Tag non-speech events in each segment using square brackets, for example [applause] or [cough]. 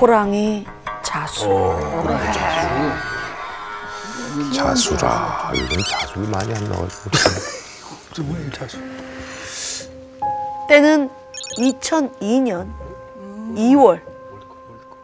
호랑이 자수. 자수라. 요즘 자수이 많이 안 나와가지고. [laughs] 때는 2002년 2월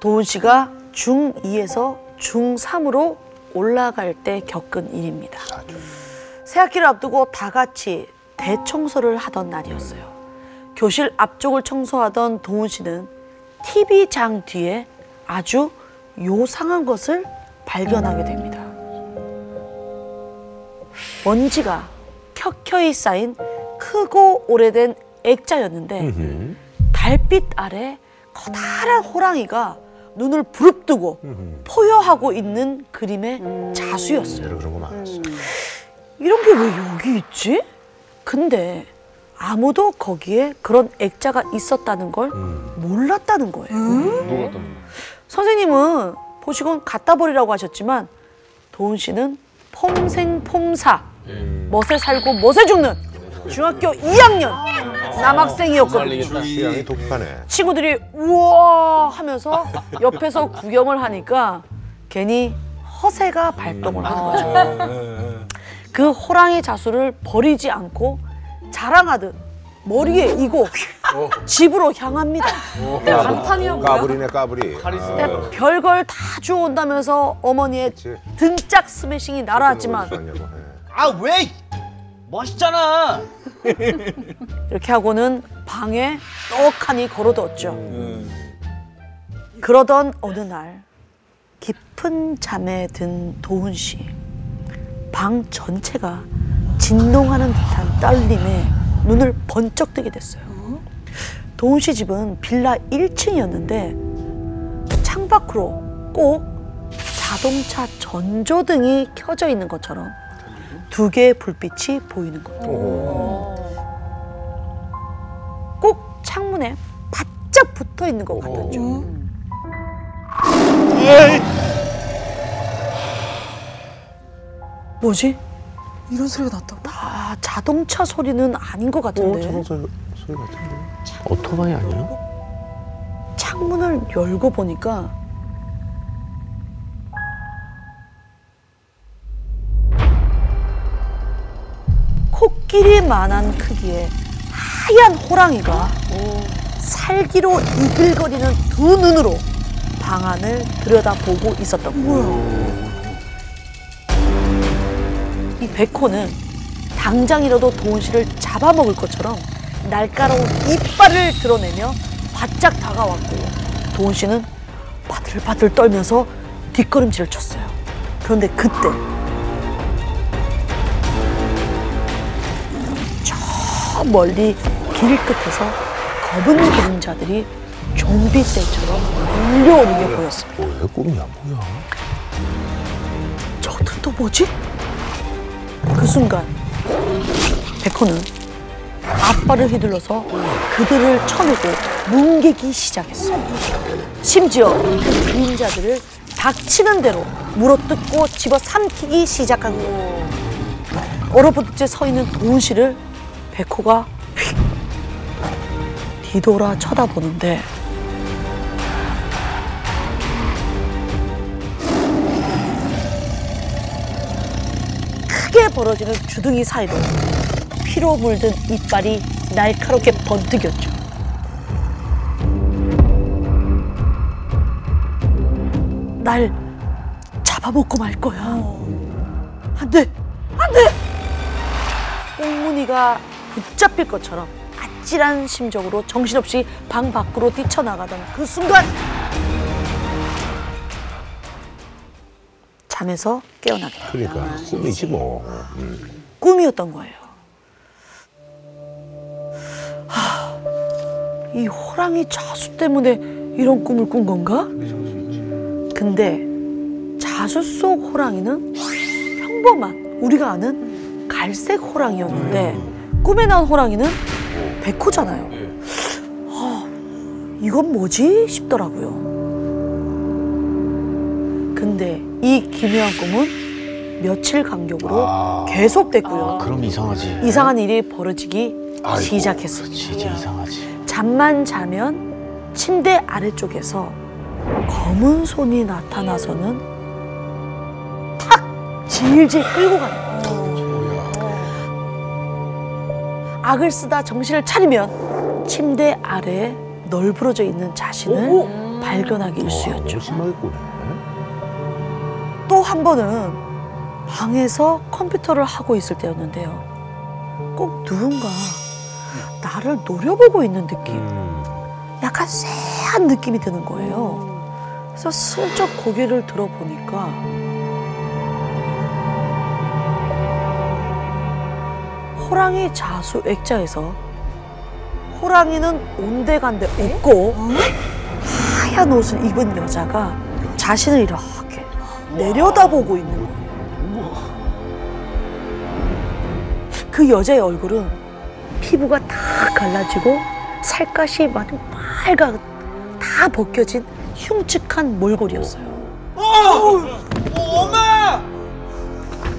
도훈 씨가 중2에서 중3으로 올라갈 때 겪은 일입니다. 새학기를 앞두고 다 같이 대청소를 하던 날이었어요. 교실 앞쪽을 청소하던 도훈 씨는 TV장 뒤에 아주 요상한 것을 발견하게 됩니다. 먼지가 켜켜이 쌓인 크고 오래된 액자였는데 달빛 아래 커다란 호랑이가 눈을 부릅뜨고 포효하고 있는 그림의 자수였어요. 거 많았어. 이런 게 왜 여기 있지? 근데 아무도 거기에 그런 액자가 있었다는 걸 몰랐다는 거예요. 누가 떴나? 선생님은 보시곤 갖다 버리라고 하셨지만 도훈 씨는 폼생폼사 멋에 살고 멋에 죽는 중학교 2학년 남학생이었거든요. 취향이 독하네. 친구들이 우와 하면서 [laughs] 옆에서 구경을 하니까 괜히 허세가 발동을 한 거죠. 그 호랑이 자수를 버리지 않고 자랑하듯 머리에 이고 집으로 향합니다. 방탄이야 뭐야? 까불이네 까불이. 근데 별걸 다 주워온다면서 어머니의 그치. 등짝 스매싱이 날아왔지만 네. 아 왜? 멋있잖아. 이렇게 하고는 방에 떡하니 걸어뒀죠. 그러던 어느 날 깊은 잠에 든 도훈 씨. 방 전체가 진동하는 듯한 떨림에 눈을 번쩍 뜨게 됐어요. 도훈 씨 집은 빌라 1층이었는데 창밖으로 꼭 자동차 전조등이 켜져 있는 것처럼 두 개의 불빛이 보이는 겁니다. 꼭 창문에 바짝 붙어 있는 것 같았죠. 뭐지? 이런 소리가 났다고? 아, 자동차 소리는 아닌 것 같은데. 자동차 소리 같은데. 오토바이 아니야? 창문을 열고 보니까 코끼리만한 크기의 하얀 호랑이가 살기로 이글거리는 두 눈으로 방 안을 들여다보고 있었던 거예요. 이 백호는 당장이라도 도훈 씨를 잡아먹을 것처럼 날카로운 이빨을 드러내며 바짝 다가왔고 도훈 씨는 바들바들 떨면서 뒷걸음질을 쳤어요. 그런데 그때 저 멀리 길 끝에서 검은 그림자들이 좀비 떼처럼 밀려오는 게 보였습니다. 왜 꿈이야 뭐야? 저것은 또 뭐지? 그 순간 백호는 앞발을 휘둘러서 그들을 쳐내고 뭉개기 시작했어요. 심지어 그 그림자들을 닥치는 대로 물어뜯고 집어 삼키기 시작한 거예요. 얼어붙은 채서 있는 도훈 씨를 백호가 휙 뒤돌아 쳐다보는데 크게 벌어지는 주둥이 사이로 피로 물든 이빨이 날카롭게 번뜩였죠. 날 잡아먹고 말 거야. 안 돼! 안 돼! 꽁무니가 붙잡힐 것처럼 아찔한 심정으로 정신없이 방 밖으로 뛰쳐나가던 그 순간 잠에서 깨어나게 됩니다. 그러니까 꿈이지 뭐. 꿈이었던 거예요. 하, 이 호랑이 자수 때문에 이런 꿈을 꾼 건가? 근데 자수 속 호랑이는 평범한 우리가 아는 갈색 호랑이였는데 꿈에 나온 호랑이는 백호잖아요. 아, 이건 뭐지 싶더라고요. 근데 이 기묘한 꿈은 며칠 간격으로 계속됐고요. 그럼 이상하지. 이상한 일이 벌어지기 시작했습니다. 진짜 이상하지. 잠만 자면 침대 아래쪽에서 검은 손이 나타나서는 탁 질질 끌고 가는 거예요. 악을 쓰다 정신을 차리면 침대 아래에 널브러져 있는 자신을 발견하기 일쑤였죠. 꼬네. 또한 번은 방에서 컴퓨터를 하고 있을 때였는데요. 꼭 누군가 나를 노려보고 있는 느낌, 음. 약간 쎄한 느낌이 드는 거예요. 그래서 슬쩍 고개를 들어보니까 호랑이 자수 액자에서 호랑이는 온데간데 없고 하얀 옷을 입은 여자가 자신을 이렇게 내려다보고 있는 거예요. 그 여자의 얼굴은 피부가 다 갈라지고 살갗이 많이 빨갛 다 벗겨진 흉측한 몰골이었어요. 엄마!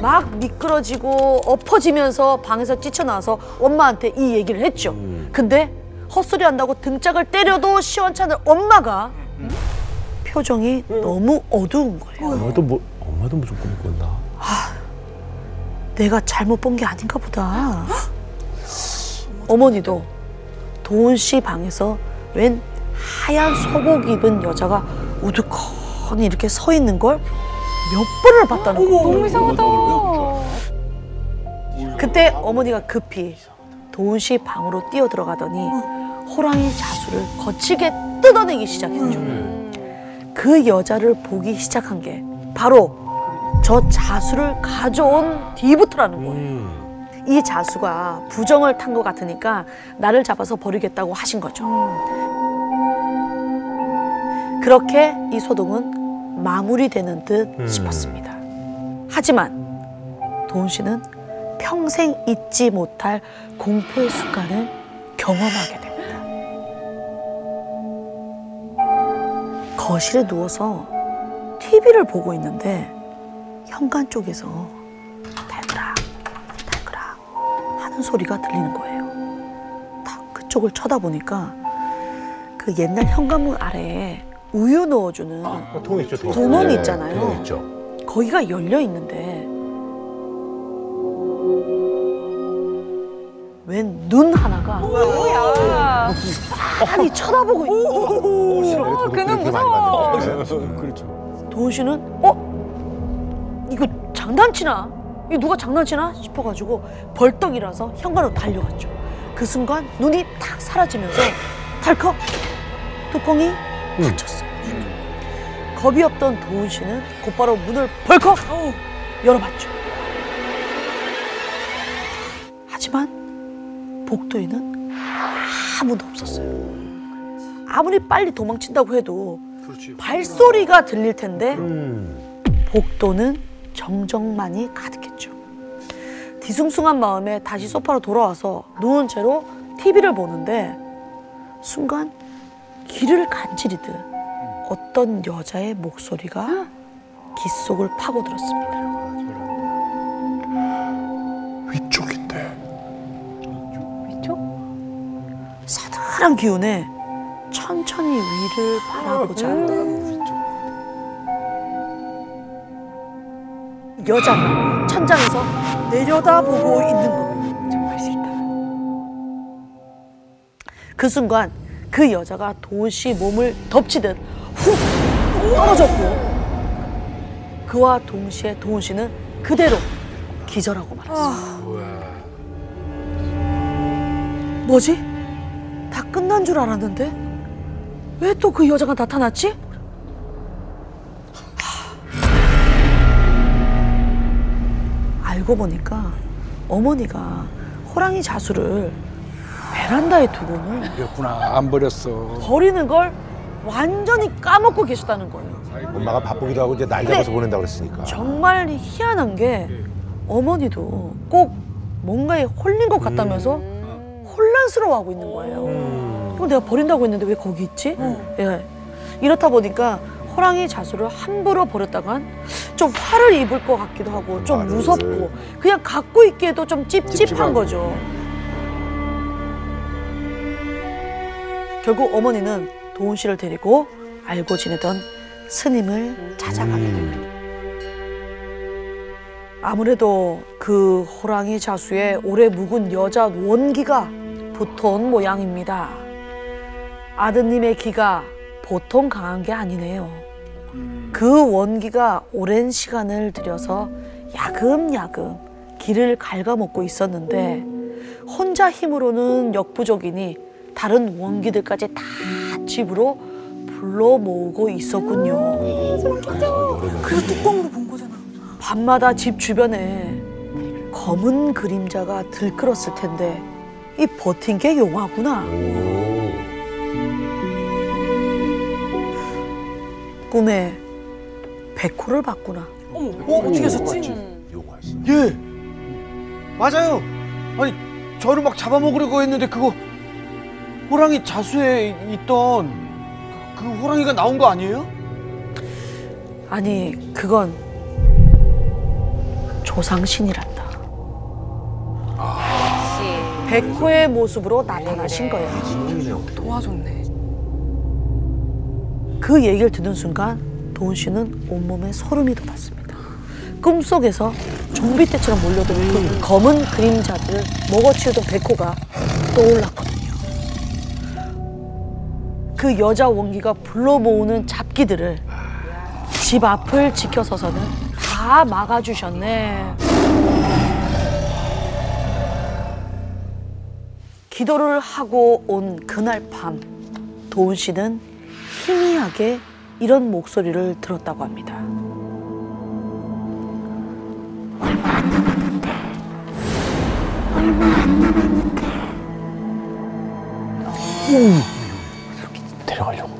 막 미끄러지고 엎어지면서 방에서 뛰쳐나와서 엄마한테 이 얘기를 했죠. 음. 근데 헛소리 한다고 등짝을 때려도 시원찮을 엄마가 표정이 너무 어두운 거예요. 엄마도 뭐 엄마도 무슨 꿈을 꿨나? 내가 잘못 본 게 아닌가 보다. 어머니도 도훈 씨 방에서 웬 하얀 소복 입은 여자가 우두커니 이렇게 서 있는 걸 몇 번을 봤다는 거예요. 너무 이상하다. 그때 어머니가 급히 도훈 씨 방으로 뛰어 들어가더니 호랑이 자수를 거칠게 뜯어내기 시작했죠. 그 여자를 보기 시작한 게 바로 저 자수를 가져온 뒤부터라는 거예요. 음. 이 자수가 부정을 탄 것 같으니까 나를 잡아서 버리겠다고 하신 거죠. 그렇게 이 소동은 마무리되는 듯 음. 싶었습니다. 하지만 도훈 씨는 평생 잊지 못할 공포의 순간을 경험하게 됩니다. 거실에 누워서 TV를 보고 있는데 현관 쪽에서 달그락 달그락 하는 소리가 들리는 거예요. 딱 그쪽을 쳐다보니까 그 옛날 현관문 아래에 우유 넣어주는 통 있죠, 통. 구멍이 네, 있잖아요. 통 있죠. 거기가 열려 있는데 웬 눈 하나가 뭐야. 아니 쳐다보고 있는. 어, 그는 무서워. 그렇죠. 도훈 씨는 어 이거 장난치나 이거 누가 장난치나 싶어가지고 벌떡 일어서 현관으로 달려갔죠. 그 순간 눈이 탁 사라지면서 덜컥 뚜껑이 닫혔어요. 겁이 없던 도훈 씨는 곧바로 문을 벌컥 열어봤죠. 하지만 복도에는 아무도 없었어요. 아무리 빨리 도망친다고 해도 발소리가 들릴 텐데 음. 복도는 정적만이 가득했죠. 뒤숭숭한 마음에 다시 소파로 돌아와서 누운 채로 TV를 보는데 순간 귀를 간지리듯 어떤 여자의 목소리가 귀 속을 파고들었습니다. 서늘한 기운에 천천히 위를 바라보자 여자가 천장에서 내려다보고 있는 겁니다. 정말 싫다. 그 순간 그 여자가 도훈 씨 몸을 덮치듯 훅 떨어졌고 그와 동시에 도훈 씨는 그대로 기절하고 말았어요. 뭐지? 다 끝난 줄 알았는데 왜 또 그 여자가 나타났지? 하... 알고 보니까 어머니가 호랑이 자수를 베란다에 두고는 그랬구나 안 버렸어 버리는 걸 완전히 까먹고 계셨다는 거예요. 엄마가 바쁘기도 하고 이제 날 잡아서 보낸다고 그랬으니까. 정말 희한한 게 어머니도 꼭 뭔가에 홀린 것 같다면서 혼란스러워하고 있는 거예요. 음. 이거 내가 버린다고 했는데 왜 거기 있지? 예. 이렇다 보니까 호랑이 자수를 함부로 버렸다간 좀 화를 입을 것 같기도 하고 좀 말을. 무섭고 그냥 갖고 있기에도 좀 찝찝한. 거죠. 결국 어머니는 도훈 씨를 데리고 알고 지내던 스님을 찾아가게 됩니다. 아무래도 그 호랑이 자수에 오래 묵은 여자 원기가 붙어온 모양입니다. 아드님의 기가 보통 강한 게 아니네요. 그 원기가 오랜 시간을 들여서 야금야금 길을 갉아먹고 있었는데 혼자 힘으로는 역부족이니 다른 원기들까지 다 집으로 불러 모으고 있었군요. 그래서 뚜껑으로 본 거잖아. 밤마다 집 주변에 검은 그림자가 들끓었을 텐데 이 버틴 게 용화구나. 꿈에 백호를 봤구나. 어머, 어, 어떻게 하셨지? 예. 맞아요. 아니 저를 막 잡아먹으려고 했는데 그거 호랑이 자수에 있던 그 호랑이가 나온 거 아니에요? 아니 그건 조상신이란다. 역시. 백호의 모습으로 나타나신 거예요. 도와줬네. 그 얘기를 듣는 순간 도훈 씨는 온몸에 소름이 돋았습니다. 꿈속에서 좀비 떼처럼 몰려드는 그 검은 그림자들을 먹어치우던 백호가 떠올랐거든요. 그 여자 원기가 불러 모으는 잡기들을 집 앞을 지켜서서는 다 막아주셨네. 기도를 하고 온 그날 밤, 도훈 씨는 희미하게 이런 목소리를 들었다고 합니다. 데려가려고.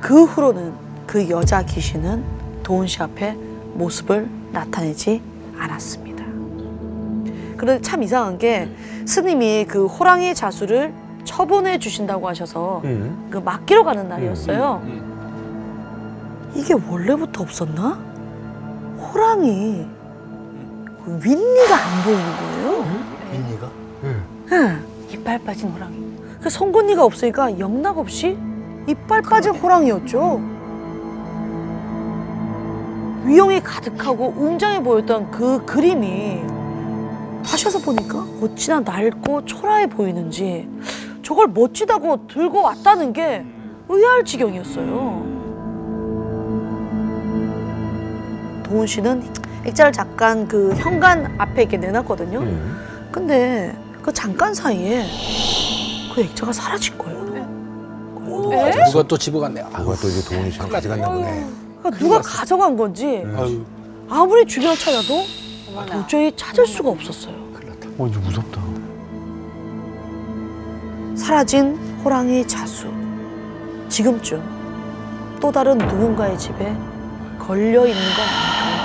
그 후로는 그 여자 귀신은 도훈 씨 앞에 모습을 나타내지 않았습니다. 그런데 참 이상한 게 스님이 그 호랑이 자수를 처분해 주신다고 하셔서 응. 그 맡기러 가는 날이었어요. 음. 이게 원래부터 없었나? 호랑이 그 윗니가 안 보이는 거예요. 민니가? 응. 이빨 빠진 호랑이. 그 송곳니가 없으니까 영락 없이 이빨 빠진 호랑이였죠. 위용이 가득하고 웅장해 보였던 그 그림이 하셔서 보니까 어찌나 낡고 초라해 보이는지 저걸 멋지다고 들고 왔다는 게 의아할 지경이었어요. 도훈 씨는 액자를 잠깐 그 현관 앞에 이렇게 내놨거든요. 응. 근데 그 잠깐 사이에 그 액자가 사라진 거예요. 에? 누가 또 집어갔네. 아, 그거 또 이제 도훈이 씨랑 가져갔나 보네. 그러니까 누가 가져간 건지 아유, 아무리 주변 찾아도. 도저히 찾을 수가 없었어요. 어 이제 무섭다. 사라진 호랑이 자수. 지금쯤 또 다른 누군가의 집에 걸려 있는 건 아닐까요?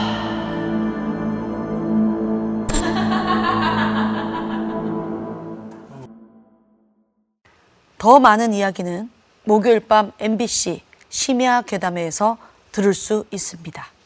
더 많은 이야기는 목요일 밤 MBC 심야 괴담회에서 들을 수 있습니다.